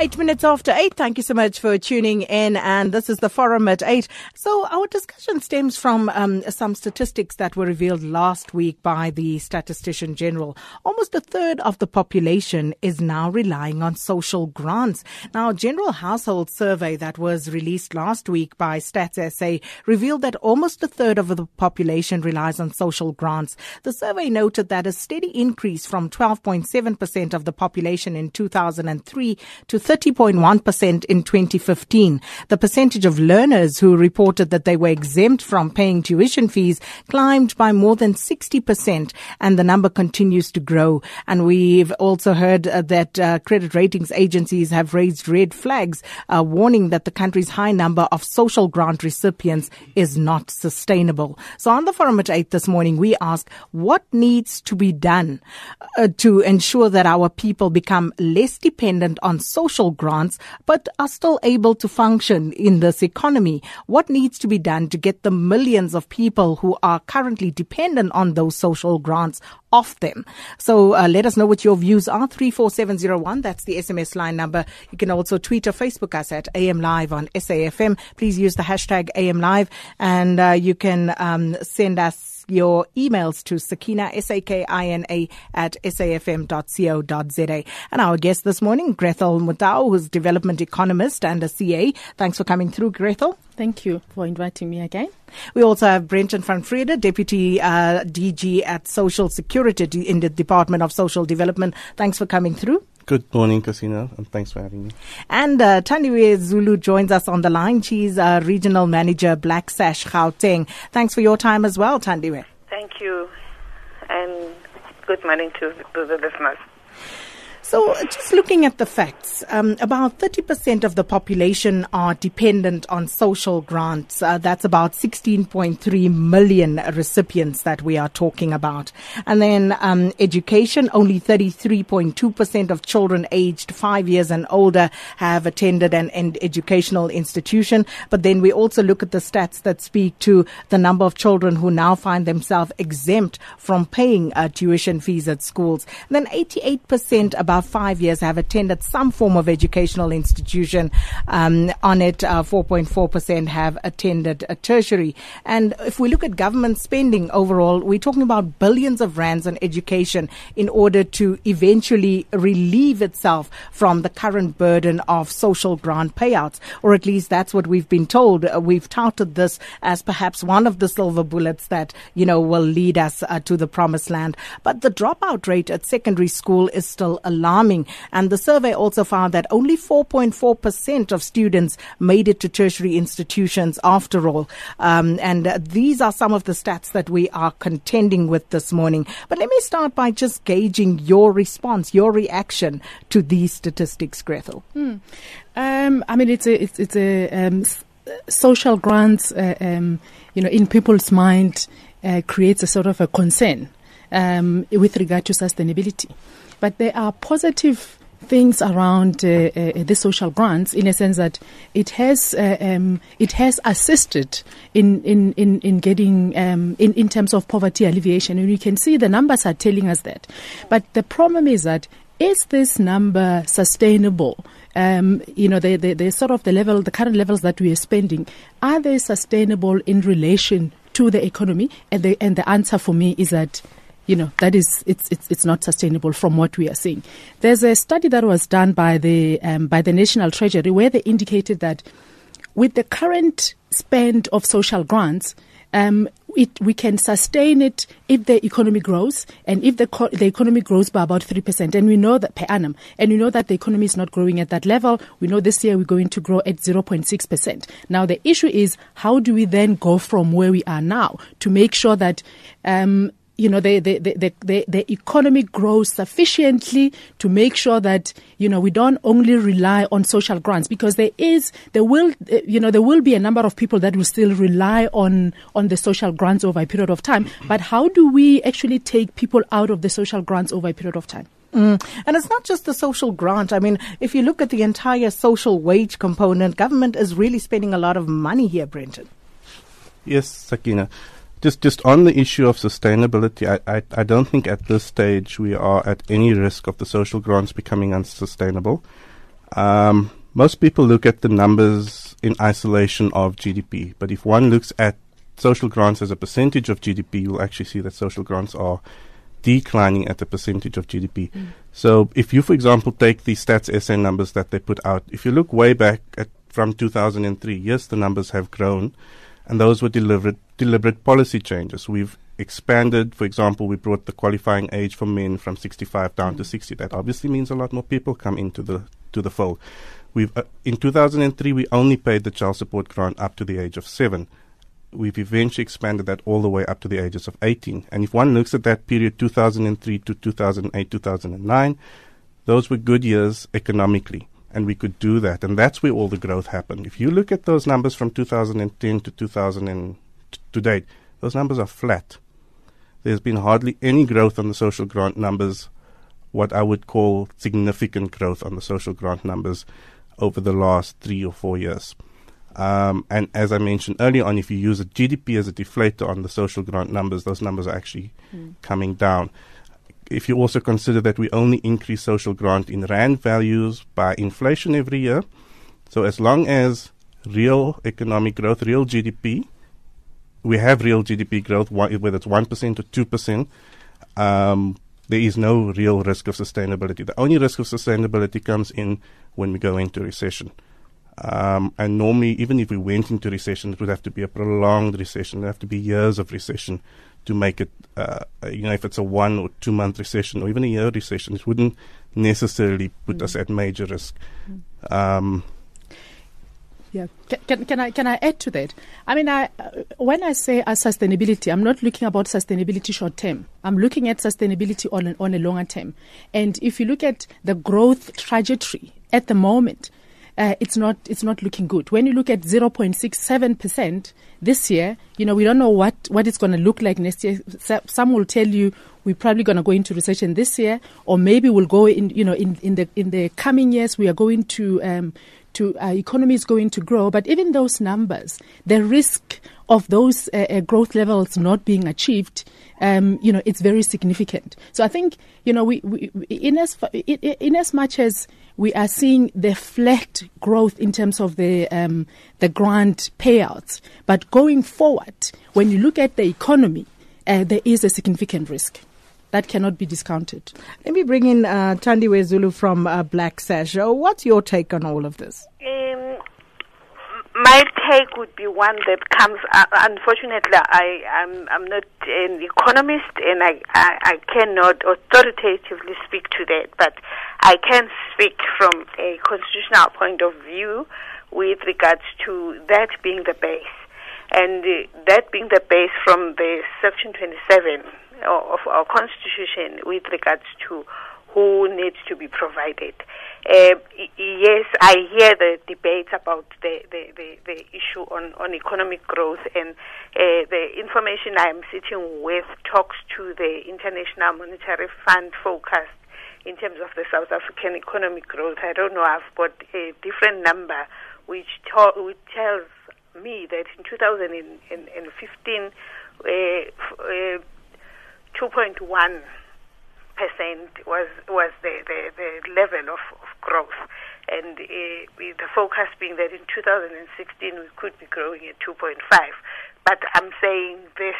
Eight minutes after eight. Thank you so much for tuning in. And this is the forum at eight. So our discussion stems from um, some statistics that were revealed last week by the statistician general. Almost a third of the population is now relying on social grants. Now, general household survey that was released last week by Stats SA revealed that almost a third of the population relies on social grants. The survey noted that a steady increase from 12.7% of the population in 2003 to 30.1% in 2015. The percentage of learners who reported that they were exempt from paying tuition fees climbed by more than 60% and the number continues to grow. And we've also heard uh, that uh, credit ratings agencies have raised red flags, uh, warning that the country's high number of social grant recipients is not sustainable. So on the forum at 8 this morning, we ask what needs to be done uh, to ensure that our people become less dependent on social social grants, but are still able to function in this economy. What needs to be done to get the millions of people who are currently dependent on those social grants off them. So uh, let us know what your views are. 34701, that's the SMS line number. You can also tweet or Facebook us at AM Live on SAFM. Please use the hashtag AM Live and uh, you can um, send us your emails to Sakina, S-A-K-I-N-A at safm.co.za. And our guest this morning, Grethel Motau, who's development economist and a CA. Thanks for coming through, Grethel. Thank you for inviting me again. We also have Brenton van Vrede, Deputy uh, DG at Social Security in the Department of Social Development. Thanks for coming through. Good morning, Sakina, and thanks for having me. And uh, Thandiwe Zulu joins us on the line. She's a regional manager, Black Sash Gauteng. Thanks for your time as well, Thandiwe. Thank you, and good morning to, to the listeners. So, just looking at the facts, um, about 30% of the population are dependent on social grants. Uh, that's about 16.3 million recipients that we are talking about. And then um, education, only 33.2% of children aged five years and older have attended an, an educational institution. But then we also look at the stats that speak to the number of children who now find themselves exempt from paying uh, tuition fees at schools. And then 88% about about five years have attended some form of educational institution. Um, on it, uh, 4.4% have attended a tertiary. And if we look at government spending overall, we're talking about billions of rands on education in order to eventually relieve itself from the current burden of social grant payouts, or at least that's what we've been told. Uh, we've touted this as perhaps one of the silver bullets that, you know, will lead us uh, to the promised land. But the dropout rate at secondary school is still a alarming. And the survey also found that only 4.4% of students made it to tertiary institutions after all. Um, and these are some of the stats that we are contending with this morning. But let me start by just gauging your response, your reaction to these statistics, Grethel. Hmm. Um, I mean, it's a, it's, it's a um, social grants, uh, um, you know, in people's mind uh, creates a sort of a concern um, with regard to sustainability. But there are positive things around uh, uh, the social grants in a sense that it has uh, um, it has assisted in in in, in getting um, in in terms of poverty alleviation. And you can see the numbers are telling us that. But the problem is that is this number sustainable? Um, you know, the, the, the sort of the level, the current levels that we are spending, are they sustainable in relation to the economy? And the, and the answer for me is that you know that is it's it's it's not sustainable from what we are seeing. There's a study that was done by the um, by the National Treasury where they indicated that with the current spend of social grants. Um, it, we can sustain it if the economy grows and if the, co- the economy grows by about 3%. And we know that per annum. And we know that the economy is not growing at that level. We know this year we're going to grow at 0.6%. Now, the issue is how do we then go from where we are now to make sure that um, you know, the, the, the, the, the economy grows sufficiently to make sure that, you know, we don't only rely on social grants because there is, there will, you know, there will be a number of people that will still rely on, on the social grants over a period of time. But how do we actually take people out of the social grants over a period of time? Mm. And it's not just the social grant. I mean, if you look at the entire social wage component, government is really spending a lot of money here, Brenton. Yes, Sakina. Just just on the issue of sustainability, I, I, I don't think at this stage we are at any risk of the social grants becoming unsustainable. Um, most people look at the numbers in isolation of GDP, but if one looks at social grants as a percentage of GDP, you'll actually see that social grants are declining at a percentage of GDP. Mm. So if you, for example, take the Stats SA numbers that they put out, if you look way back at from 2003, yes, the numbers have grown, and those were deliberate, deliberate policy changes. We've expanded, for example, we brought the qualifying age for men from 65 down mm. to 60. That obviously means a lot more people come into the to the fold. We've uh, in 2003 we only paid the child support grant up to the age of seven we've eventually expanded that all the way up to the ages of 18. And if one looks at that period, 2003 to 2008, 2009, those were good years economically. And we could do that. And that's where all the growth happened. If you look at those numbers from 2010 to 2000 and t- to date, those numbers are flat. There's been hardly any growth on the social grant numbers, what I would call significant growth on the social grant numbers over the last three or four years. Um, and as I mentioned earlier on, if you use a GDP as a deflator on the social grant numbers, those numbers are actually mm. coming down. If you also consider that we only increase social grant in rand values by inflation every year, so as long as real economic growth, real GDP, we have real GDP growth, whether it's 1% or 2%, um, there is no real risk of sustainability. The only risk of sustainability comes in when we go into recession. Um, and normally, even if we went into recession, it would have to be a prolonged recession. It would have to be years of recession to make it, uh, you know, if it's a one or two month recession or even a year recession, it wouldn't necessarily put mm. us at major risk. Mm. Um, yeah, can, can, can, I can I add to that? I mean, I, uh, when I say uh, sustainability, I'm not looking about sustainability short term. I'm looking at sustainability on on a longer term. And if you look at the growth trajectory at the moment, uh, it's not it's not looking good. When you look at 0.67 percent this year, you know we don't know what what it's going to look like next year. Some will tell you we're probably going to go into recession this year, or maybe we'll go in you know in, in the in the coming years we are going to um, to uh, economy is going to grow. But even those numbers, the risk of those uh, uh, growth levels not being achieved, um, you know, it's very significant. So I think, you know, we, we in as in, as much as we are seeing the flat growth in terms of the um, the grant payouts. But going forward, when you look at the economy, uh, there is a significant risk that cannot be discounted. Let me bring in uh, Thandiwe Zulu from uh, Black Sash. Uh, what's your take on all of this? Um, my take would be one that comes. Uh, unfortunately, I am I'm, I'm not an economist, and I, I I cannot authoritatively speak to that. But I can speak from a constitutional point of view with regards to that being the base, and uh, that being the base from the Section 27 of our constitution with regards to who needs to be provided. Uh, yes, I hear the debate about the, the, the, the, issue on, on economic growth, and uh, the information I'm sitting with talks to the International Monetary Fund focused in terms of the South African economic growth. I don't know, I've got a different number which, which tells me that in 2015, uh, uh 2.1 percent was was the, the, the level of, of growth, and uh, the focus being that in 2016 we could be growing at 2.5. But I'm saying this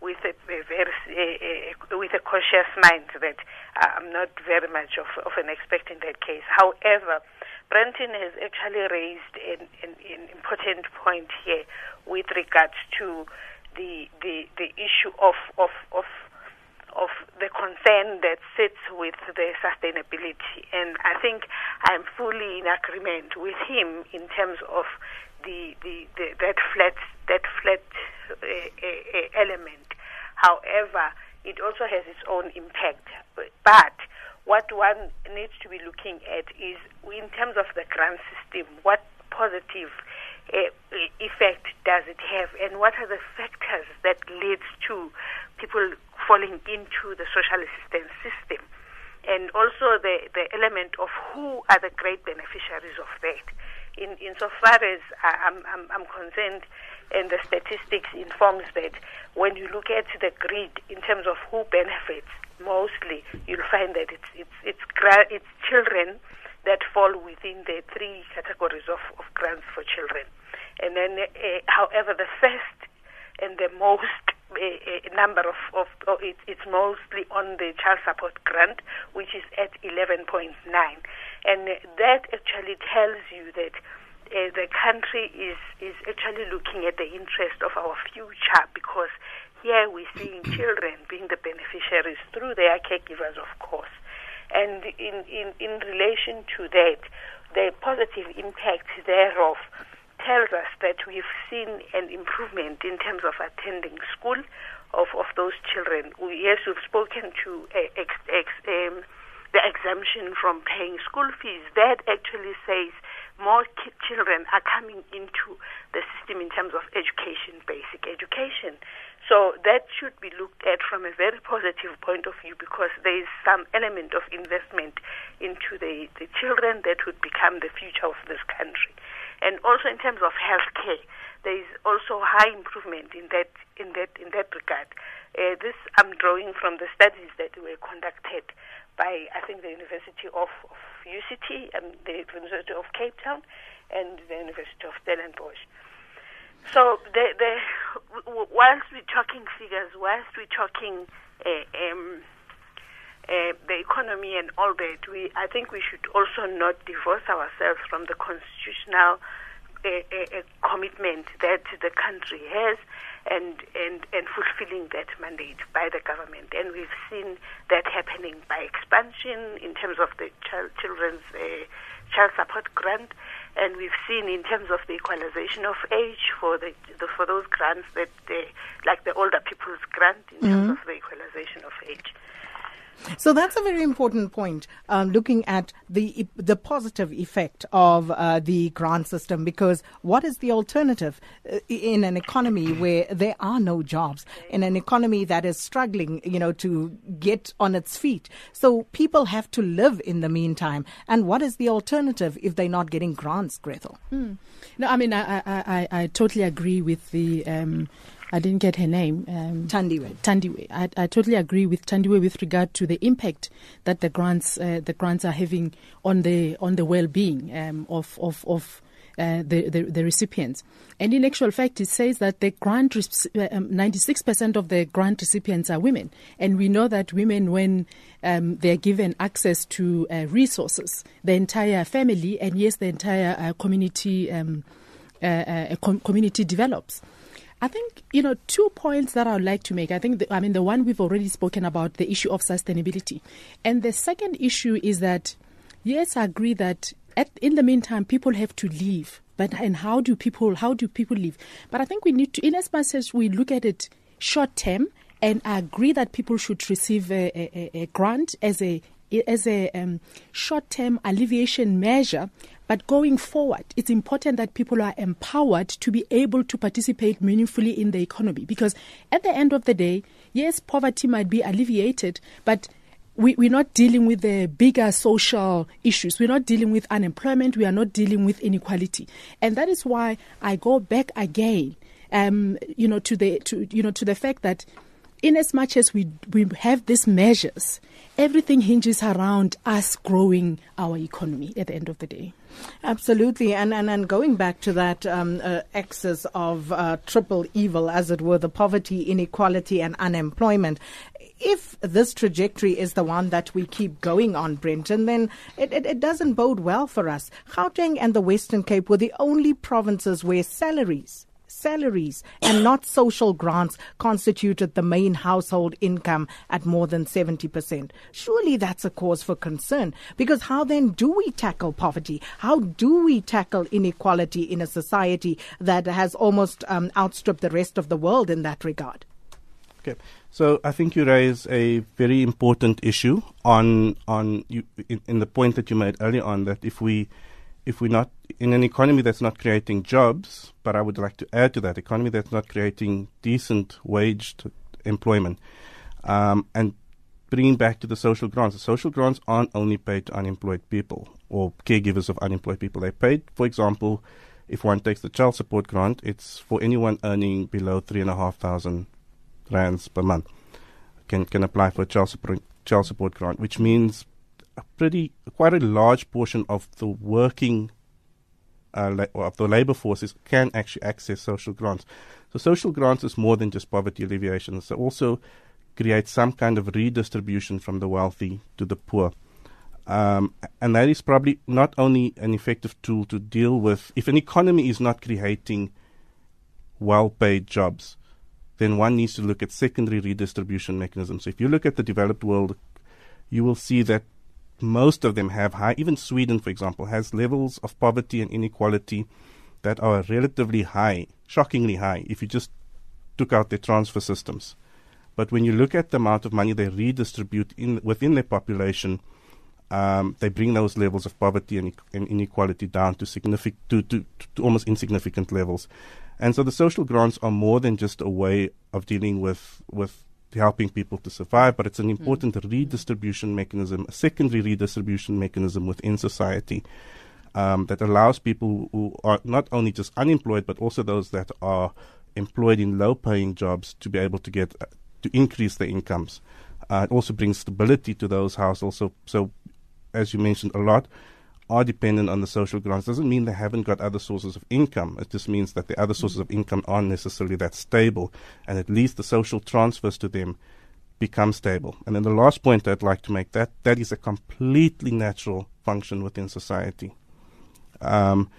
with a, a very uh, with a cautious mind that I'm not very much of, of an expert in that case. However, Brenton has actually raised an, an, an important point here with regards to the the, the issue of, of, of of the concern that sits with the sustainability. And I think I'm fully in agreement with him in terms of the, the, the that flat that flat uh, uh, element. However, it also has its own impact. But what one needs to be looking at is, in terms of the grant system, what positive uh, effect does it have, and what are the factors that leads to people falling into the social assistance system. And also the, the element of who are the great beneficiaries of that. In insofar as I'm, I'm, I'm concerned, and the statistics informs that when you look at the grid in terms of who benefits mostly, you'll find that it's it's it's, gra- it's children that fall within the three categories of, of grants for children. And then, uh, however, the first and the most uh, number of, of, of it, it's mostly on the child support grant, which is at 11.9. And that actually tells you that uh, the country is, is actually looking at the interest of our future because here we're seeing children being the beneficiaries through their caregivers, of course. And in, in, in relation to that, the positive impact thereof tells us that we've seen an improvement in terms of attending school of, of those children. We, yes, we've spoken to uh, ex, ex, um, the exemption from paying school fees. That actually says more ki- children are coming into the system in terms of education, basic education. So that should be looked at from a very positive point of view because there is some element of investment into the, the children that would become the future of this country. And also in terms of healthcare, there is also high improvement in that in that in that regard. Uh, this I'm drawing from the studies that were conducted by I think the University of, of UCT and the University of Cape Town and the University of Stellenbosch. So the, the, whilst we're talking figures, whilst we're talking uh, um, uh, the economy and all that, we I think we should also not divorce ourselves from the constitutional uh, commitment that the country has and, and, and fulfilling that mandate by the government. And we've seen that happening by expansion in terms of the child, children's uh, child support grant, and we've seen in terms of the equalization of age for the, the for those grants that they, like the older people's grant in mm-hmm. terms of the equalization of age. So that's a very important point, um, looking at the the positive effect of uh, the grant system. Because what is the alternative uh, in an economy where there are no jobs, in an economy that is struggling, you know, to get on its feet? So people have to live in the meantime. And what is the alternative if they're not getting grants, Grethel? Hmm. No, I mean I, I, I, I totally agree with the. Um, I didn't get her name. Um, Thandiwe. Thandiwe. I, I totally agree with Thandiwe with regard to the impact that the grants uh, the grants are having on the on the well-being um, of of of uh, the, the, the recipients. And in actual fact, it says that the grant uh, um, 96% of the grant recipients are women, and we know that women, when um, they are given access to uh, resources, the entire family and yes, the entire uh, community um, uh, com- community develops. I think, you know, two points that I would like to make. I think, the, I mean, the one we've already spoken about, the issue of sustainability. And the second issue is that, yes, I agree that at, in the meantime, people have to leave. But, and how do people, how do people live? But I think we need to, in as much as we look at it short term, and I agree that people should receive a, a, a grant as a as a um, short term alleviation measure. But going forward, it's important that people are empowered to be able to participate meaningfully in the economy. Because at the end of the day, yes, poverty might be alleviated, but we, we're not dealing with the bigger social issues. We're not dealing with unemployment. We are not dealing with inequality. And that is why I go back again, um, you know, to the, to, you know, to the fact that in as much as we, we have these measures, everything hinges around us growing our economy at the end of the day. Absolutely. And, and, and going back to that um, uh, axis of uh, triple evil, as it were, the poverty, inequality, and unemployment, if this trajectory is the one that we keep going on, Brenton, then it, it, it, doesn't bode well for us. Gauteng and the Western Cape were the only provinces where salaries salaries and not social grants constituted the main household income at more than 70%. Surely that's a cause for concern because how then do we tackle poverty? How do we tackle inequality in a society that has almost um, outstripped the rest of the world in that regard? Okay. So I think you raise a very important issue on on you, in, in, the point that you made earlier on that if we if we're not in an economy that's not creating jobs, but I would like to add to that economy that's not creating decent waged employment, um, and bringing back to the social grants. The social grants aren't only paid to unemployed people or caregivers of unemployed people. They're paid, for example, if one takes the child support grant, it's for anyone earning below three and a half thousand rands per month can can apply for a child support child support grant, which means a pretty quite a large portion of the working uh, of the labor forces can actually access social grants. So social grants is more than just poverty alleviation. It also creates some kind of redistribution from the wealthy to the poor. Um, and that is probably not only an effective tool to deal with if an economy is not creating well paid jobs, then one needs to look at secondary redistribution mechanisms. So if you look at the developed world, you will see that most of them have high, even Sweden, for example, has levels of poverty and inequality that are relatively high, shockingly high, if you just took out their transfer systems. But when you look at the amount of money they redistribute in, within their population, um, they bring those levels of poverty and, and inequality down to, signific- to, to, to almost insignificant levels. And so the social grants are more than just a way of dealing with, with helping people to survive, but it's an important mm. redistribution mechanism, a secondary redistribution mechanism within society um, that allows people who are not only just unemployed, but also those that are employed in low paying jobs to be able to get, uh, to increase their incomes. Uh, it also brings stability to those households. So, so as you mentioned a lot, are dependent on the social grants doesn't mean they haven't got other sources of income. It just means that the other sources of income aren't necessarily that stable, and at least the social transfers to them become stable. And then the last point I'd like to make that that is a completely natural function within society. Um,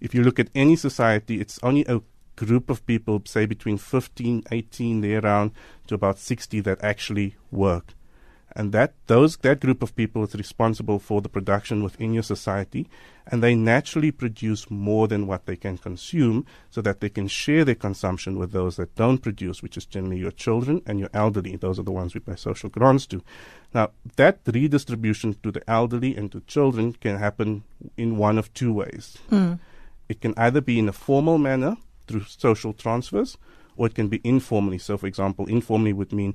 if you look at any society, it's only a group of people, say between 15, 18, there around, to about 60 that actually work and that those that group of people is responsible for the production within your society and they naturally produce more than what they can consume so that they can share their consumption with those that don't produce which is generally your children and your elderly those are the ones we pay social grants to now that redistribution to the elderly and to children can happen in one of two ways mm. it can either be in a formal manner through social transfers or it can be informally. So, for example, informally would mean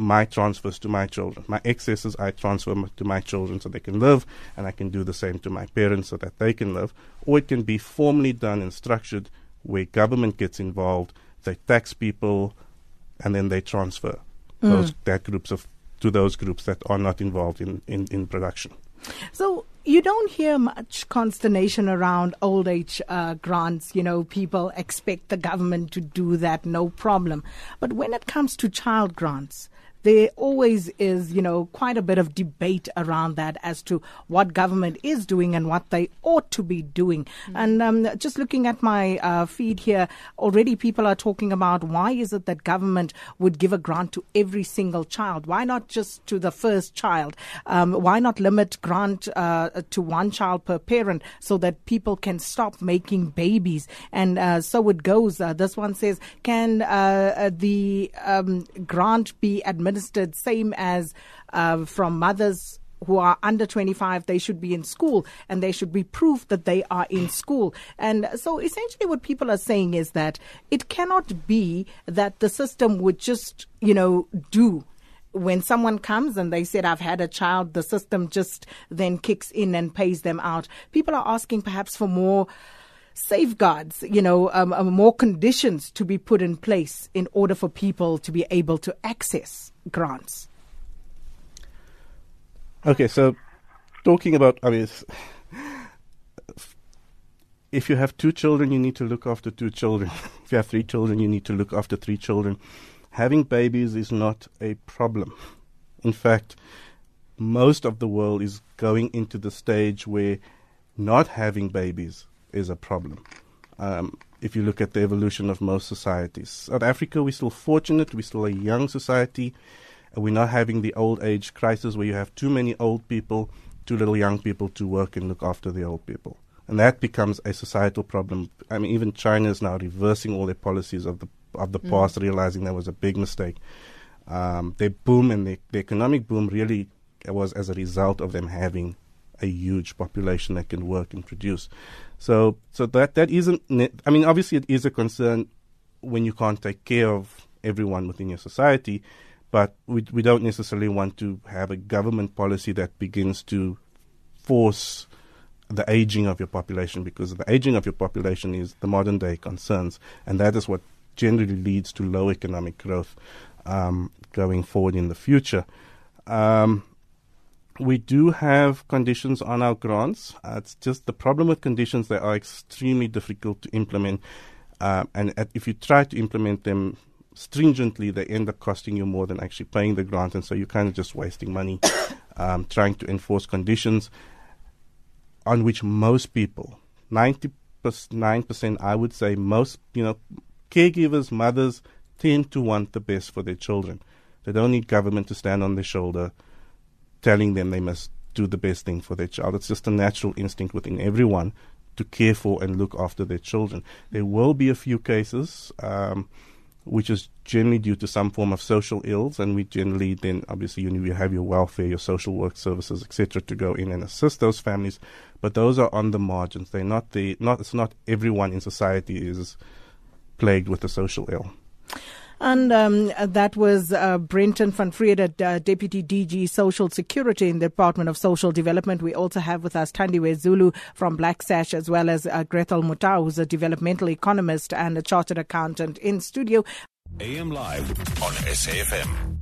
my transfers to my children. My excesses I transfer to my children so they can live, and I can do the same to my parents so that they can live. Or it can be formally done and structured where government gets involved, they tax people, and then they transfer mm. those that groups of to those groups that are not involved in, in, in production. So you don't hear much consternation around old age uh, grants. You know, people expect the government to do that, no problem. But when it comes to child grants, there always is, you know, quite a bit of debate around that as to what government is doing and what they ought to be doing. Mm-hmm. And um, just looking at my uh, feed here, already people are talking about why is it that government would give a grant to every single child? Why not just to the first child? Um, why not limit grant uh, to one child per parent so that people can stop making babies? And uh, so it goes. Uh, this one says, can uh, uh, the um, grant be administered? Administered same as uh, from mothers who are under 25, they should be in school and they should be proof that they are in school. And so essentially what people are saying is that it cannot be that the system would just, you know, do when someone comes and they said, I've had a child, the system just then kicks in and pays them out. People are asking perhaps for more safeguards, you know, um, um, more conditions to be put in place in order for people to be able to access grants? Okay, so talking about, I mean, if you have two children, you need to look after two children. if you have three children, you need to look after three children. Having babies is not a problem. In fact, most of the world is going into the stage where not having babies is a problem. Um, if you look at the evolution of most societies. South Africa, we're still fortunate. We're still a young society. And we're not having the old age crisis where you have too many old people, too little young people to work and look after the old people. And that becomes a societal problem. I mean, even China is now reversing all their policies of the of the mm. past, realizing that was a big mistake. Um, their boom and the, the economic boom really was as a result of them having a huge population that can work and produce. So, so that that isn't. I mean, obviously, it is a concern when you can't take care of everyone within your society, but we we don't necessarily want to have a government policy that begins to force the aging of your population because the aging of your population is the modern day concerns, and that is what generally leads to low economic growth um, going forward in the future. Um, we do have conditions on our grants. Uh, it's just the problem with conditions; they are extremely difficult to implement, uh, and at, if you try to implement them stringently, they end up costing you more than actually paying the grant, and so you're kind of just wasting money um, trying to enforce conditions on which most people, 99%, I would say, most, you know, caregivers, mothers, tend to want the best for their children. They don't need government to stand on their shoulder telling them they must do the best thing for their child. It's just a natural instinct within everyone to care for and look after their children. There will be a few cases, um, which is generally due to some form of social ills, and we generally then obviously you, have your welfare, your social work services, etc., to go in and assist those families. But those are on the margins. They're not the not. It's not everyone in society is plagued with a social ill. And um, that was uh, Brenton van Vrede, uh, Deputy DG Social Security in the Department of Social Development. We also have with us Thandiwe Zulu from Black Sash, as well as uh, Grethel Motau, who's a developmental economist and a chartered accountant in studio. AM Live on SAFM.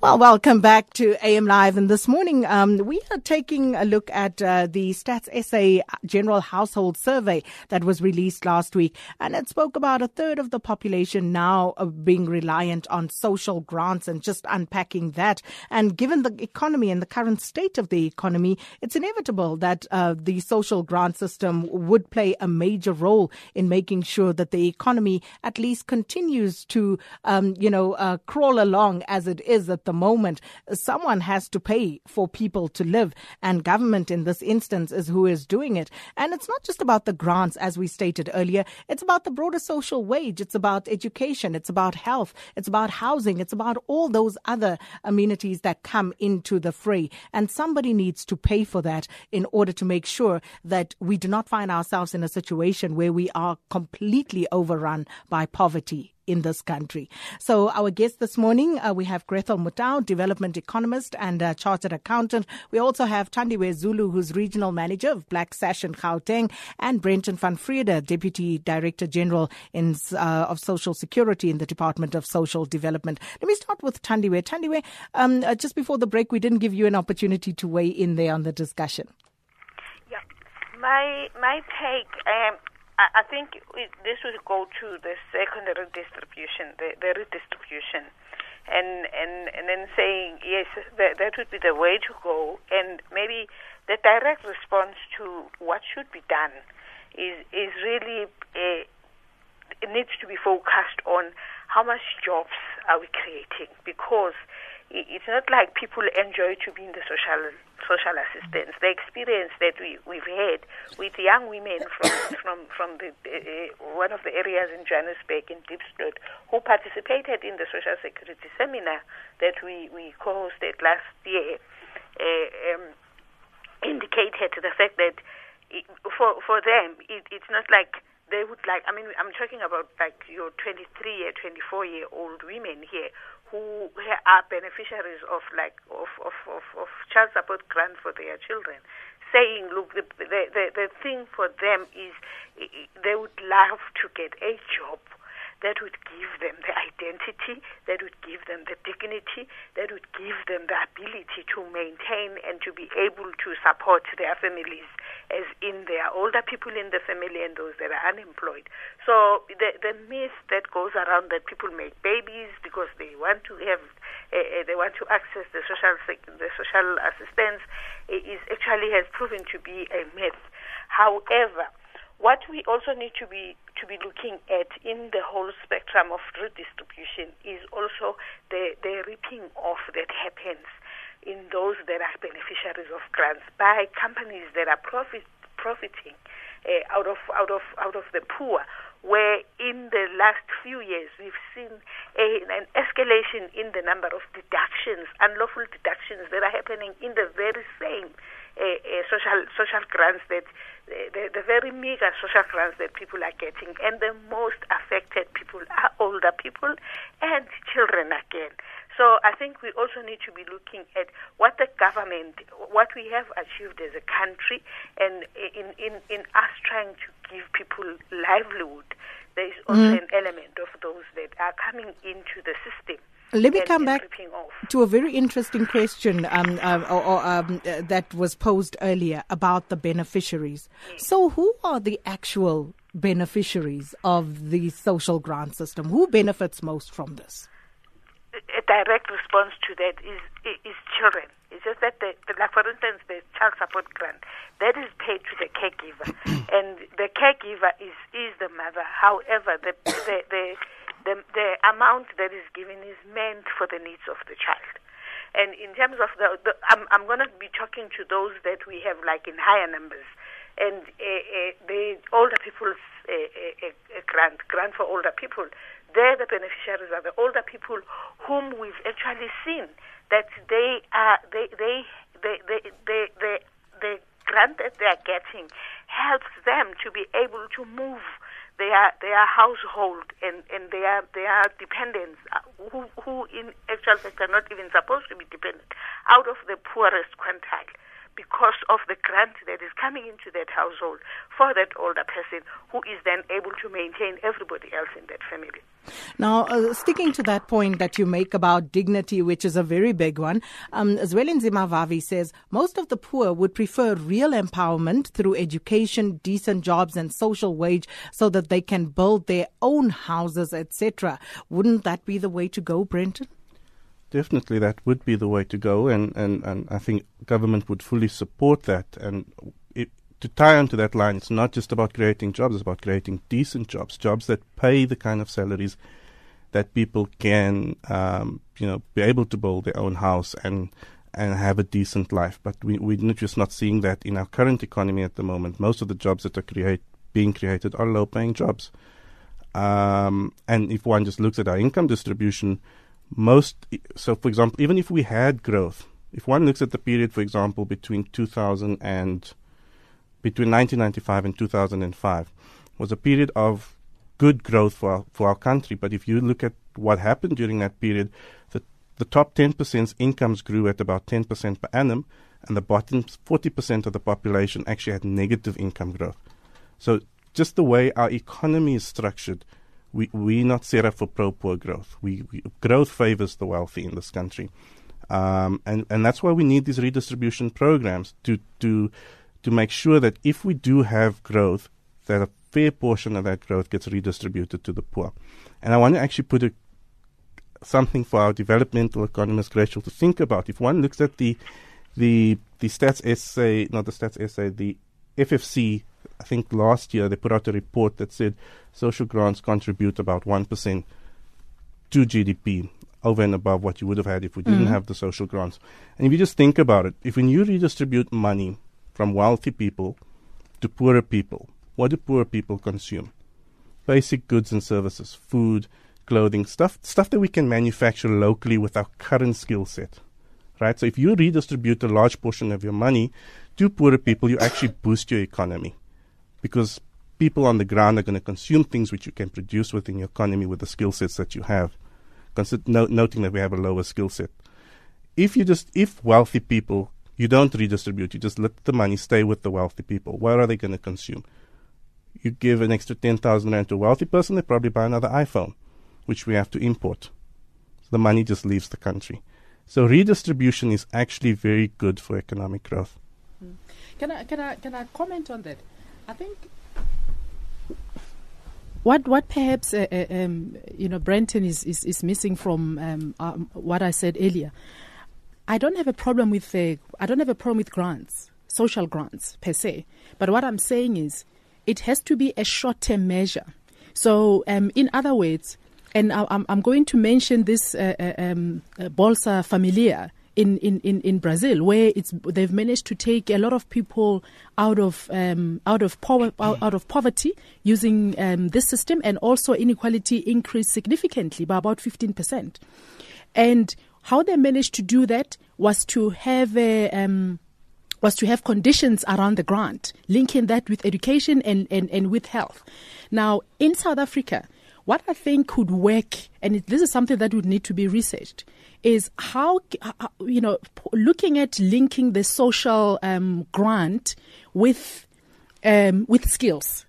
Well, welcome back to AM Live. And this morning, um, we are taking a look at uh, the Stats SA General Household Survey that was released last week. And it spoke about a third of the population now uh, being reliant on social grants and just unpacking that. And given the economy and the current state of the economy, it's inevitable that uh, the social grant system would play a major role in making sure that the economy at least continues to, um, you know, uh, crawl along as it is at the moment. Someone has to pay for people to live, and government in this instance is who is doing it. And it's not just about the grants, as we stated earlier, it's about the broader social wage, it's about education, it's about health, it's about housing, it's about all those other amenities that come into the fray. And somebody needs to pay for that in order to make sure that we do not find ourselves in a situation where we are completely overrun by poverty in this country. So our guest this morning, uh, we have Grethel Motau, development economist and uh, chartered accountant. We also have Thandiwe Zulu, who's regional manager of Black Sash in Gauteng, and Brenton van Vrede, deputy director general in, uh, of social security in the Department of Social Development. Let me start with Thandiwe. Thandiwe, um, uh, just before the break, we didn't give you an opportunity to weigh in there on the discussion. Yeah, my my take. Um, I, think it, this would go to the secondary distribution, the, the redistribution, and and and then saying yes, that, that would be the way to go, and maybe the direct response to what should be done is is really a, it needs to be focused on how much jobs are we creating. Because it's not like people enjoy to be in the social social assistance. The experience that we we've had with young women from from from the uh, one of the areas in Johannesburg in Diepsloot who participated in the social security seminar that we we co-hosted last year uh, um, indicated the fact that it, for for them it, it's not like they would like i mean i'm talking about like your 23 year 24 year old women here who are beneficiaries of like of, of, of, of child support grant for their children, saying, look, the, the, the, the thing for them is they would love to get a job that would give them the identity, that would give them the dignity, that would give them the ability to maintain and to be able to support their families as in their older people in the family and those that are unemployed. So the the myth that goes around that people make babies because they want to have uh, they want to access the social the social assistance is actually has proven to be a myth. However, what we also need to be to be looking at in the spectrum of redistribution is also the, the reaping off that happens in those that are beneficiaries of grants by companies that are profit, profiting uh, out of out of out of the poor. Where in the last few years we've seen a, an escalation in the number of deductions, unlawful deductions that are happening in the very same uh, uh, social social grants that the, the very meager social grants that people are getting, and the affected people are older people and children again. So I think we also need to be looking at what the government, what we have achieved as a country, and in, in, in us trying to give people livelihood, there is also mm. an element of those that are coming into the system. Let me come back to a very interesting question um, uh, or, or, um, uh, that was posed earlier about the beneficiaries. Yes. So, who are the actual beneficiaries of the social grant system? Who benefits most from this? A direct response to that is is children. It's just that, the, the, like for instance, the child support grant that is paid to the caregiver, and the caregiver is is the mother. However, the the, the the, the amount that is given is meant for the needs of the child. And in terms of the, the I'm, I'm going to be talking to those that we have like in higher numbers. And uh, uh, the older people's uh, grant, grant for older people, they're the beneficiaries are the older people whom we've actually seen that they are, they, they, they, they, they, they, the grant that they are getting helps them to be able to move their their household and and their their dependents. Uh, who who in actual fact are not even supposed to be dependent. Out of the poorest quintile because of the grant that is coming into that household for that older person who is then able to maintain everybody else in that family. Now, uh, sticking to that point that you make about dignity, which is a very big one, um, as well in Zimavavi says most of the poor would prefer real empowerment through education, decent jobs, and social wage so that they can build their own houses, etc. Wouldn't that be the way to go, Brenton? Definitely, that would be the way to go, and, and, and I think government would fully support that. And it, to tie onto that line, it's not just about creating jobs; it's about creating decent jobs, jobs that pay the kind of salaries that people can, um, you know, be able to build their own house and and have a decent life. But we we're just not seeing that in our current economy at the moment. Most of the jobs that are create being created are low-paying jobs. Um, and if one just looks at our income distribution most so for example even if we had growth if one looks at the period for example between 2000 and between 1995 and 2005 was a period of good growth for our, for our country. But if you look at what happened during that period the the top 10%'s incomes grew at about 10% per annum and the bottom 40% of the population actually had negative income growth. So just the way our economy is structured we we're not set up for pro poor growth. We, we, growth favors the wealthy in this country, um, and and that's why we need these redistribution programs to to to make sure that if we do have growth, that a fair portion of that growth gets redistributed to the poor. And I want to actually put a, something for our developmental economist Rachel to think about. If one looks at the the the Stats SA, not the Stats SA, the FFC I think last year they put out a report that said social grants contribute about 1% to GDP over and above what you would have had if we didn't mm. have the social grants. And if you just think about it, if when you redistribute money from wealthy people to poorer people, what do poor people consume? Basic goods and services, food, clothing, stuff stuff that we can manufacture locally with our current skill set. Right? So if you redistribute a large portion of your money to poorer people, you actually boost your economy because people on the ground are going to consume things which you can produce within your economy with the skill sets that you have. Consider, no, noting that we have a lower skill set. If you just, if wealthy people, you don't redistribute, you just let the money stay with the wealthy people. What are they going to consume? You give an extra 10,000 rand to a wealthy person, they probably buy another iPhone, which we have to import. So the money just leaves the country. So redistribution is actually very good for economic growth. Hmm. Can I, can I, can I comment on that? I think what what perhaps uh, uh, um, you know Brenton is, is, is missing from um, um, what I said earlier. I don't have a problem with uh, I don't have a problem with grants, social grants per se. But what I'm saying is, it has to be a short term measure. So, um, in other words, and I, am going to mention this uh, um, Bolsa Família in, in, in, in Brazil, where it's they've managed to take a lot of people out of um, out of out, out, of poverty using um, this system, and also inequality increased significantly by about fifteen percent. And how they managed to do that was to have a um, was to have conditions around the grant, linking that with education and, and, and with health. Now, in South Africa, what I think could work, and this is something that would need to be researched, is how, you know, looking at linking the social um, grant with, um, with skills,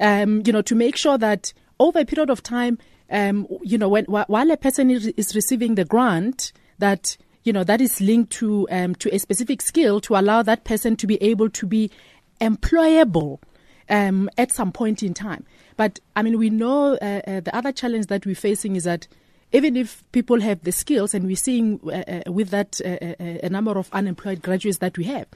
um, you know, to make sure that over a period of time, um, you know, when, while a person is receiving the grant, that you know that is linked to um, to a specific skill to allow that person to be able to be employable um, at some point in time. But I mean, we know uh, uh, the other challenge that we're facing is that even if people have the skills, and we're seeing uh, uh with that uh, uh, a number of unemployed graduates that we have,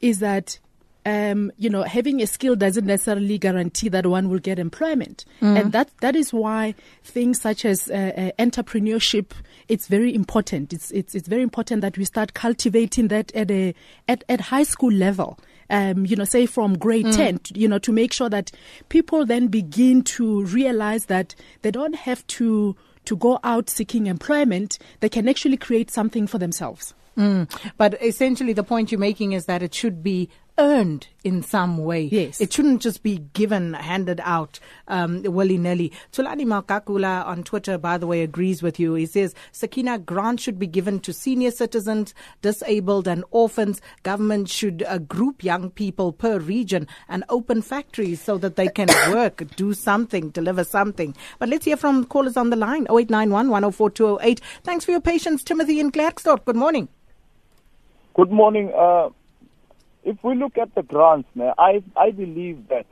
is that um, you know, having a skill doesn't necessarily guarantee that one will get employment, mm. and that that is why things such as uh, uh, entrepreneurship it's very important. It's it's it's very important that we start cultivating that at a at at high school level. Um, you know, say from grade mm. 10, you know, to make sure that people then begin to realize that they don't have to to go out seeking employment. They can actually create something for themselves. Mm. But essentially, the point you're making is that it should be earned in some way. Yes. It shouldn't just be given, handed out um, willy nilly. Tulani Malkakula on Twitter, by the way, agrees with you. He says Sakina grant should be given to senior citizens, disabled, and orphans. Government should uh, group young people per region and open factories so that they can work, do something, deliver something. But let's hear from callers on the line 0891 104 208. Thanks for your patience, Timothy in Klerksdorp. Good morning. Good morning. Uh, if we look at the grants, now, I I believe that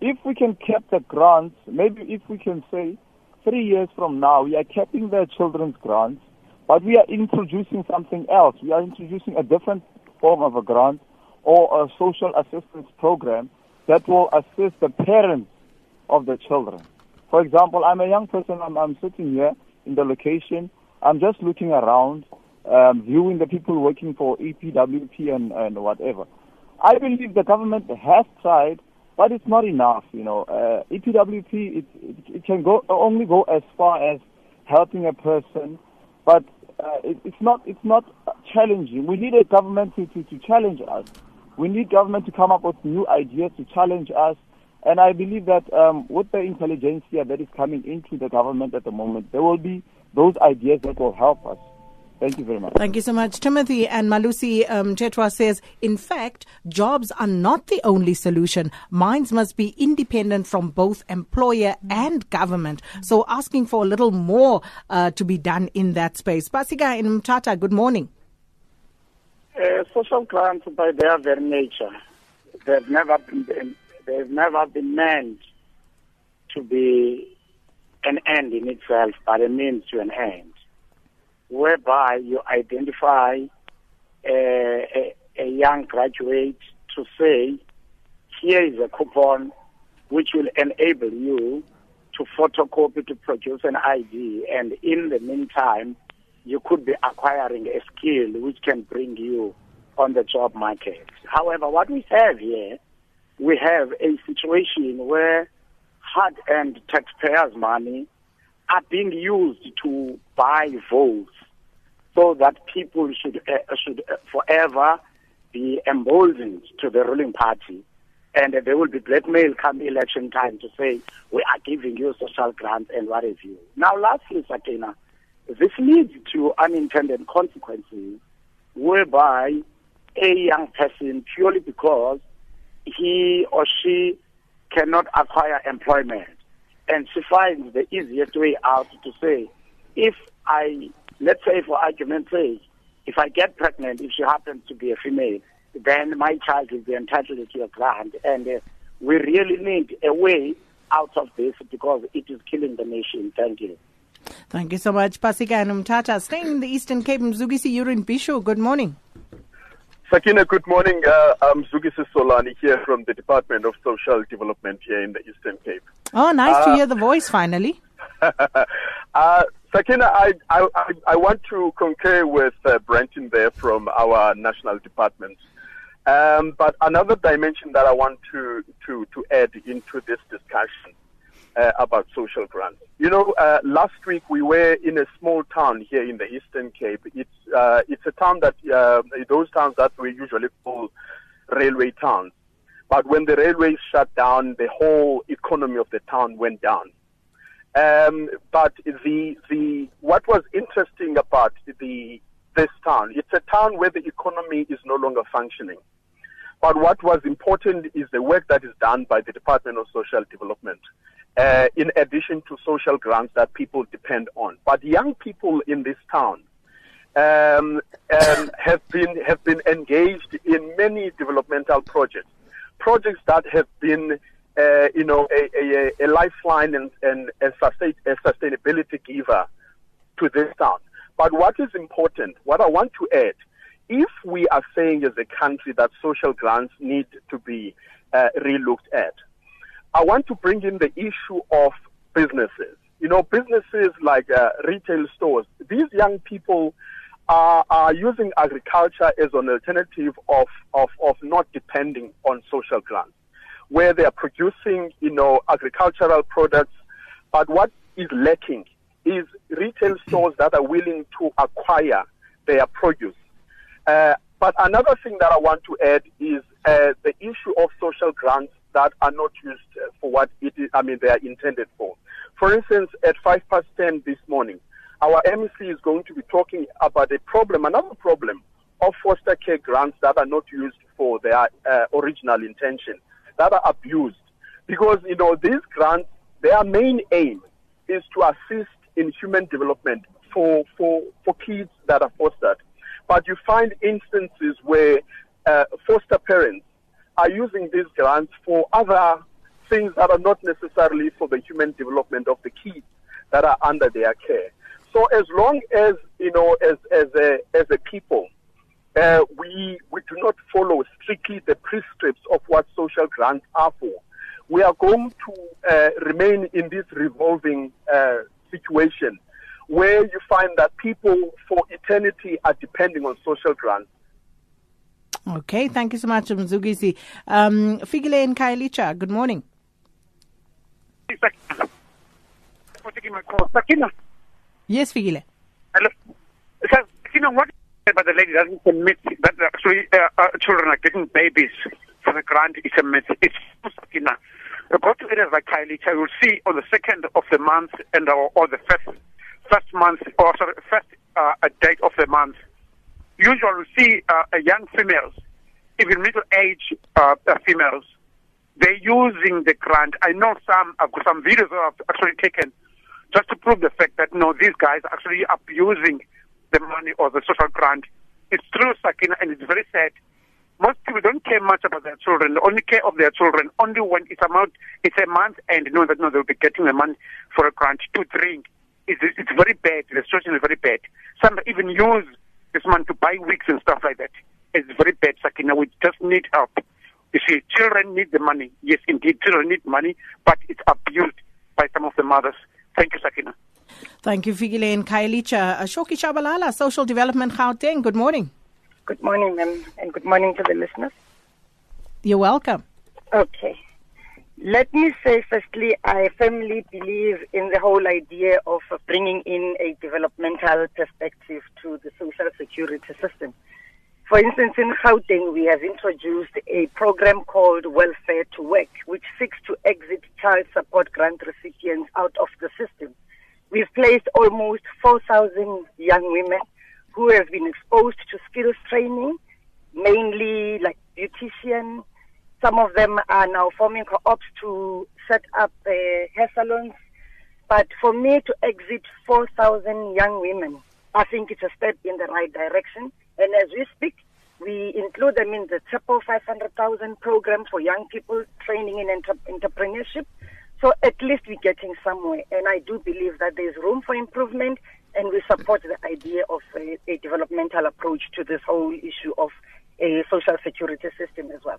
if we can cap the grants, maybe if we can say three years from now, we are capping the children's grants, but we are introducing something else. We are introducing a different form of a grant or a social assistance program that will assist the parents of the children. For example, I'm a young person. I'm, I'm sitting here in the location. I'm just looking around um, viewing the people working for EPWP and, and whatever. I believe the government has tried, but it's not enough. You know, uh, EPWP it, it, it, can go only go as far as helping a person, but uh, it, it's not it's not challenging. We need a government to, to, to challenge us. We need government to come up with new ideas to challenge us. And I believe that um, with the intelligentsia that is coming into the government at the moment, there will be those ideas that will help us. Thank you very much. Thank you so much. Timothy and Malusi um, Chetwa says, in fact, jobs are not the only solution. Minds must be independent from both employer and government. So asking for a little more uh, to be done in that space. Pasika in Mthatha, good morning. Uh, social grants, by their very nature, they've never been, they've never been meant to be an end in itself, but a means to an end whereby you identify a, a, a young graduate to say, here is a coupon which will enable you to photocopy to produce an ID, and in the meantime, you could be acquiring a skill which can bring you on the job market. However, what we have here, we have a situation where hard-earned taxpayers' money are being used to buy votes so that people should uh, should uh, forever be emboldened to the ruling party and uh, there will be blackmail come election time to say we are giving you social grants and what have you. Now lastly, Sakina, this leads to unintended consequences whereby a young person purely because he or she cannot acquire employment and she finds the easiest way out to say if I let's say for argument's sake, if I get pregnant, if she happens to be a female, then my child will be entitled to a grant. And uh, we really need a way out of this because it is killing the nation. Thank you. Thank you so much, Pasika and Umtata. Staying in the Eastern Cape, Mzugisi Yurin Bisho, good morning. Sakina, good morning. Uh, I'm Zugisi Solani here from the Department of Social Development here in the Eastern Cape. Oh, nice uh, to hear the voice finally. uh, Sakina, I, I, I want to concur with uh, Brenton there from our national department. Um, but another dimension that I want to, to, to add into this discussion uh, about social grants. You know, uh, last week we were in a small town here in the Eastern Cape. It's uh, it's a town that uh, those towns that we usually call railway towns. But when the railways shut down, the whole economy of the town went down. Um, but the the what was interesting about the this town, it's a town where the economy is no longer functioning. But what was important is the work that is done by the Department of Social Development, uh, in addition to social grants that people depend on. But young people in this town um, um, have been have been engaged in many developmental projects, projects that have been, uh, you know, a, a, a lifeline and, and a, sustain, a sustainability giver to this town. But what is important, what I want to add, if we are saying as a country that social grants need to be uh, relooked at, I want to bring in the issue of businesses. You know, businesses like uh, retail stores, these young people are, are using agriculture as an alternative of, of, of not depending on social grants, where they are producing, you know, agricultural products. But what is lacking is retail stores that are willing to acquire their produce. Uh, but another thing that I want to add is uh, the issue of social grants that are not used for what it is, I mean, they are intended for. For instance, at 5 past 10 this morning, our MEC is going to be talking about a problem, another problem of foster care grants that are not used for their uh, original intention, that are abused. Because, you know, these grants, their main aim is to assist in human development for, for, for kids that are fostered. But you find instances where uh, foster parents are using these grants for other things that are not necessarily for the human development of the kids that are under their care. So as long as you know, as as a as a people, uh, we we do not follow strictly the prescripts of what social grants are for, we are going to uh, remain in this revolving uh, situation where you find that people for eternity are depending on social grants. Okay, thank you so much, Mzugisi. Um, Figile and Khayelitsha, good morning. Yes, Figile. Hello. Sakina, what but the lady doesn't admit that actually uh, uh, children are getting babies for the grant is a myth. It's Sakina. Go to areas like Khayelitsha, you will see on the second of the month and or, or the first first month or sorry, first uh, date of the month. Usually, see uh, young females, even middle-aged uh, females, they're using the grant. I know some. I've got some videos I've actually taken just to prove the fact that no, these guys are actually abusing the money or the social grant. It's true, Sakina, and it's very sad most people don't care much about their children. They only care of their children only when it's about it's a month and know that no they'll be getting the money for a grant to drink. It's, it's very bad. The situation is very bad. Some even use this money to buy wigs and stuff like that. It's very bad, Sakina. We just need help. You see, children need the money. Yes, indeed, children need money, but it's abused by some of the mothers. Thank you, Sakina. Thank you, Figile and Khayelitsha. Shoki Shabalala, Social Development Gauteng. Good morning. Good morning, ma'am, and good morning to the listeners. You're welcome. Okay. Let me say, firstly, I firmly believe in the whole idea of bringing in a developmental perspective to the social security system. For instance, in Gauteng, we have introduced a program called Welfare to Work, which seeks to exit child support grant recipients out of the system. We've placed almost 4,000 young women who have been exposed to skills training, mainly like beautician. Some of them are now forming co-ops to set up uh, hair salons. But for me to exit 4,000 young women, I think it's a step in the right direction. And as we speak, we include them in the Tshepo 500,000 program for young people training in entre- entrepreneurship. So at least we're getting somewhere. And I do believe that there's room for improvement and we support the idea of a, a developmental approach to this whole issue of a social security system as well.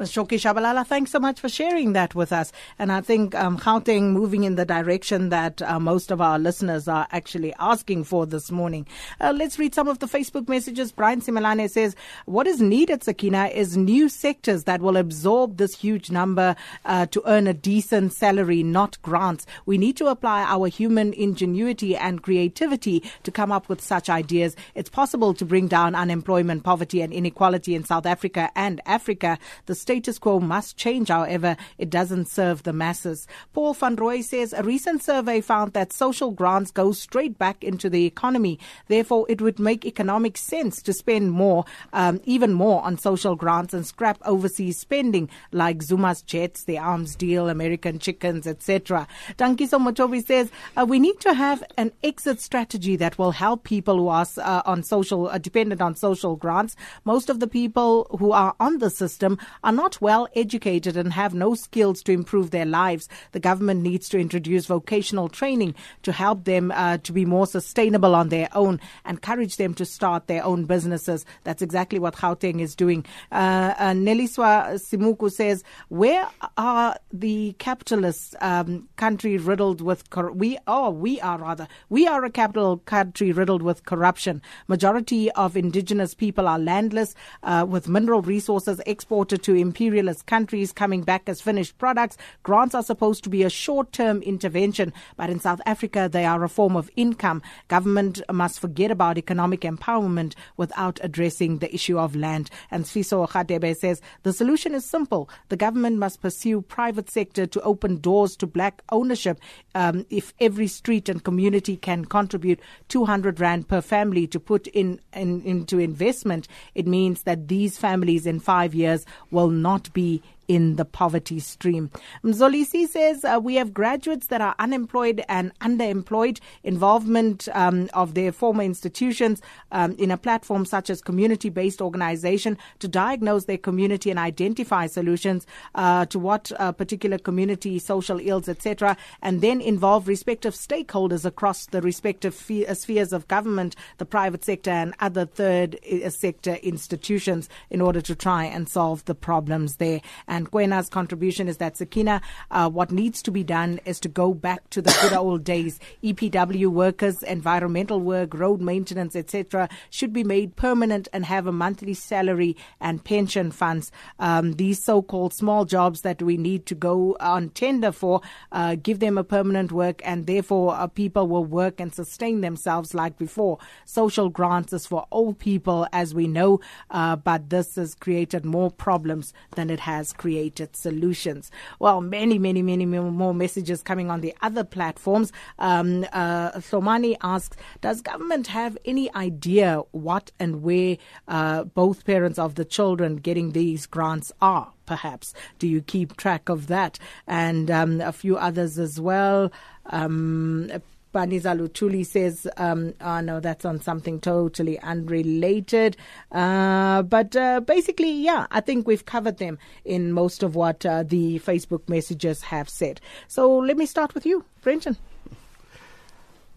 Shoki Shabalala, thanks so much for sharing that with us. And I think um, Gauteng moving in the direction that uh, most of our listeners are actually asking for this morning. Uh, let's read some of the Facebook messages. Brian Simelane says, What is needed, Sakina, is new sectors that will absorb this huge number uh, to earn a decent salary, not grants. We need to apply our human ingenuity and creativity to come up with such ideas. It's possible to bring down unemployment, poverty, and inequality in South Africa and Africa. The status quo must change, however, it doesn't serve the masses. Paul van Roy says a recent survey found that social grants go straight back into the economy. Therefore, it would make economic sense to spend more, um, even more on social grants and scrap overseas spending like Zuma's jets, the arms deal, American chickens, etc. Dankiso Motobi says uh, we need to have an exit strategy that will help people who are uh, on social, uh, dependent on social grants. Most of the people who are on the system are not well educated and have no skills to improve their lives. The government needs to introduce vocational training to help them uh, to be more sustainable on their own, encourage them to start their own businesses. That's exactly what Gauteng is doing. Uh, uh, Neliswa Simuku says, Where are the capitalist um, country riddled with cor- we oh we are rather we are a capital country riddled with corruption. Majority of indigenous people are landless, uh, with mineral resources exported to imperialist countries coming back as finished products. Grants are supposed to be a short term intervention, but in South Africa, they are a form of income. Government must forget about economic empowerment without addressing the issue of land. And Sfiso Khadebe says the solution is simple. The government must pursue private sector to open doors to black ownership. Um, if every street and community can contribute 200 rand per family to put in, in into investment, it means that these families in five years will not be in the poverty stream. Mzolisi says uh, we have graduates that are unemployed and underemployed. Involvement um, of their former institutions um, in a platform such as community-based organization to diagnose their community and identify solutions uh, to what uh, particular community, social ills, etc., and then involve respective stakeholders across the respective spheres of government, the private sector, and other third uh, sector institutions in order to try and solve the problems there. And and Kwena's contribution is that Sakina, uh, what needs to be done is to go back to the good old days. EPW workers, environmental work, road maintenance, etc., should be made permanent and have a monthly salary and pension funds. Um, these so-called small jobs that we need to go on tender for, uh, give them a permanent work, and therefore uh, people will work and sustain themselves like before. Social grants is for old people, as we know, uh, but this has created more problems than it has created created solutions. Well, many, many, many more messages coming on the other platforms. Um, uh, Thomani asks, does government have any idea what and where uh, both parents of the children getting these grants are? Perhaps. Do you keep track of that? And um, a few others as well. Um, Baniza Lutuli says, um, oh no, that's on something totally unrelated. Uh, but uh, basically, yeah, I think we've covered them in most of what uh, the Facebook messages have said. So let me start with you, Brenton.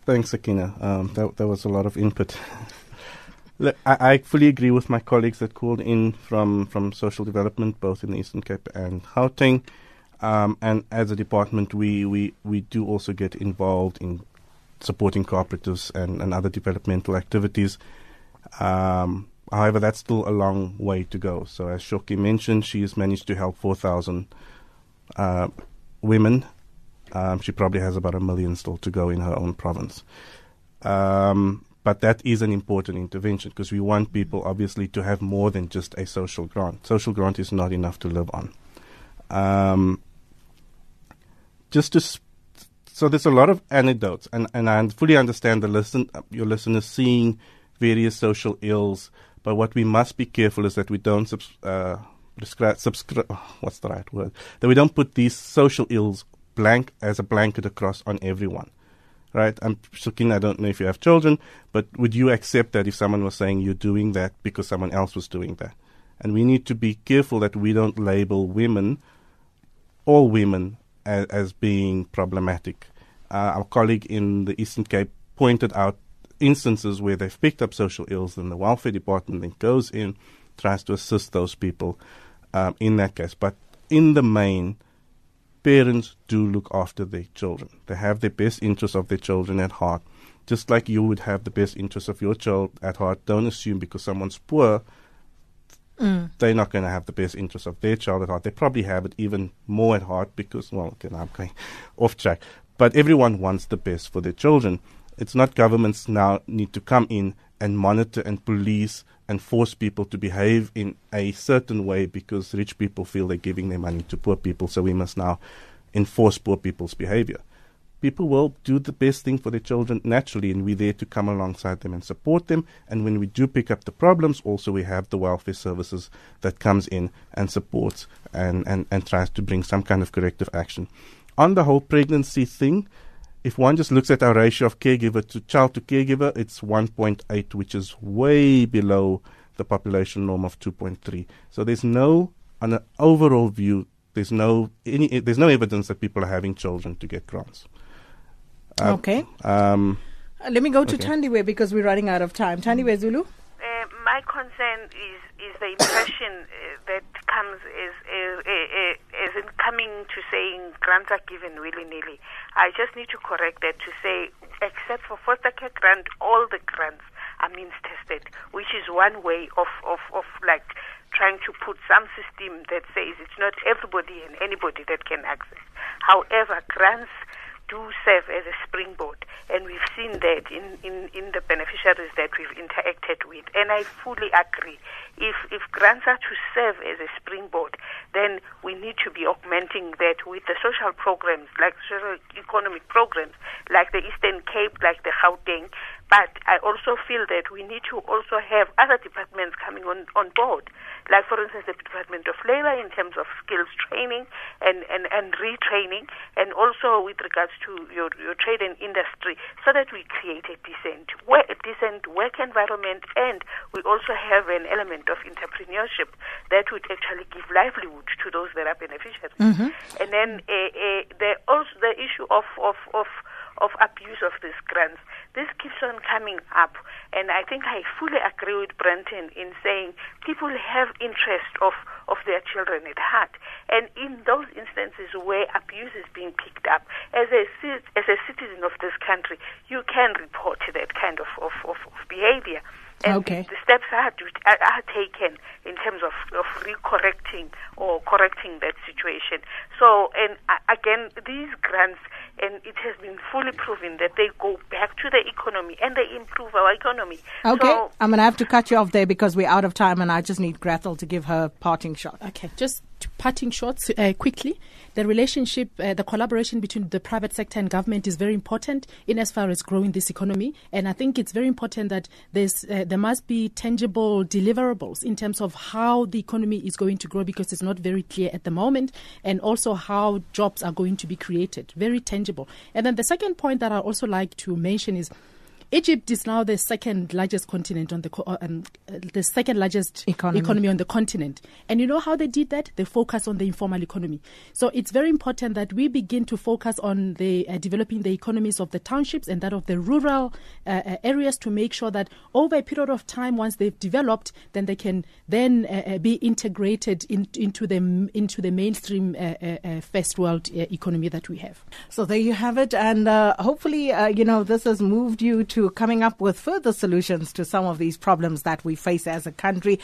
Thanks, Akina. Um, that, that was a lot of input. Look, I, I, fully agree with my colleagues that called in from, from social development, both in the Eastern Cape and Gauteng. Um, and as a department, we, we, we do also get involved in supporting cooperatives and, and other developmental activities. Um, however, that's still a long way to go. So, as Shoki mentioned, she has managed to help 4,000 uh, women. Um, she probably has about a million still to go in her own province. Um, but that is an important intervention because we want people, obviously, to have more than just a social grant. Social grant is not enough to live on. Um, just to sp- so there's a lot of anecdotes, and, and I fully understand the listen your listeners seeing various social ills. But what we must be careful is that we don't subs, uh, subscribe. What's the right word? That we don't put these social ills blank as a blanket across on everyone. Right? I'm Shukin, I don't know if you have children, but would you accept that if someone was saying you're doing that because someone else was doing that? And we need to be careful that we don't label women, all women, as, as being problematic uh, our colleague in the Eastern Cape pointed out instances where they've picked up social ills, and the welfare department then goes in, tries to assist those people. um, in that case. But in the main, parents do look after their children. They have the best interests of their children at heart. Just like you would have the best interests of your child at heart. Don't assume because someone's poor, Mm. they're not going to have the best interests of their child at heart. They probably have it even more at heart because, well, okay, I'm going off track. But everyone wants the best for their children. It's not governments now need to come in and monitor and police and force people to behave in a certain way because rich people feel they're giving their money to poor people. So we must now enforce poor people's behavior. People will do the best thing for their children naturally, and we're there to come alongside them and support them. And when we do pick up the problems, also we have the welfare services that comes in and supports and, and, and tries to bring some kind of corrective action. On the whole pregnancy thing, if one just looks at our ratio of caregiver to child to caregiver, it's 1.8, which is way below the population norm of 2.3. So there's no, on an overall view, there's no any, there's no evidence that people are having children to get grants. Uh, Okay. Um, Uh, Let me go to Okay. Thandiwe because we're running out of time. Thandiwe Zulu? Uh, my concern is is the impression uh, that comes as as, as, as in coming to saying grants are given willy nilly. I just need to correct that to say, except for foster care grant, all the grants are means tested, which is one way of of of like trying to put some system that says it's not everybody and anybody that can access. However, grants do serve as a springboard, and we've seen that in, in, in the beneficiaries that we've interacted with. And I fully agree. If if grants are to serve as a springboard, then we need to be augmenting that with the social programs, like social economic programs, like the Eastern Cape, like the Gauteng. But I also feel that we need to also have other departments coming on, on board, like for instance the Department of Labor in terms of skills training and, and, and retraining, and also with regards to your, your trade and industry, so that we create a decent, work, a decent work environment, and we also have an element of entrepreneurship that would actually give livelihood to those that are beneficiaries. Mhm. And then uh, uh, the also the issue of of of of abuse of these grants. This keeps on coming up, and I think I fully agree with Brenton in saying people have interest of of their children at heart, and in those instances where abuse is being picked up, as a as a citizen of this country, you can report that kind of of, of, of behavior. And Okay. the steps are, are, taken in terms of, of recorrecting or correcting that situation. So, and again, these grants, and it has been fully proven that they go back to the economy and they improve our economy. Okay. So, I'm going to have to cut you off there because we're out of time and I just need Grethel to give her parting shot. Okay, just to parting shots uh, quickly. The relationship, uh, the collaboration between the private sector and government is very important in as far as growing this economy. And I think it's very important that there's uh, there must be tangible deliverables in terms of how the economy is going to grow because it's not very clear at the moment, and also how jobs are going to be created. Very tangible. And then the second point that I also like to mention is. Egypt is now the second largest continent on the co- uh, um, uh, the second largest Economy. economy on the continent. And you know how they did that? They focus on the informal economy. So it's very important that we begin to focus on the uh, developing the economies of the townships and that of the rural uh, uh, areas to make sure that over a period of time, once they've developed, then they can then uh, be integrated in, into the into the mainstream first world uh, economy that we have. So there you have it. And uh, hopefully, uh, you know, this has moved you to coming up with further solutions to some of these problems that we face as a country.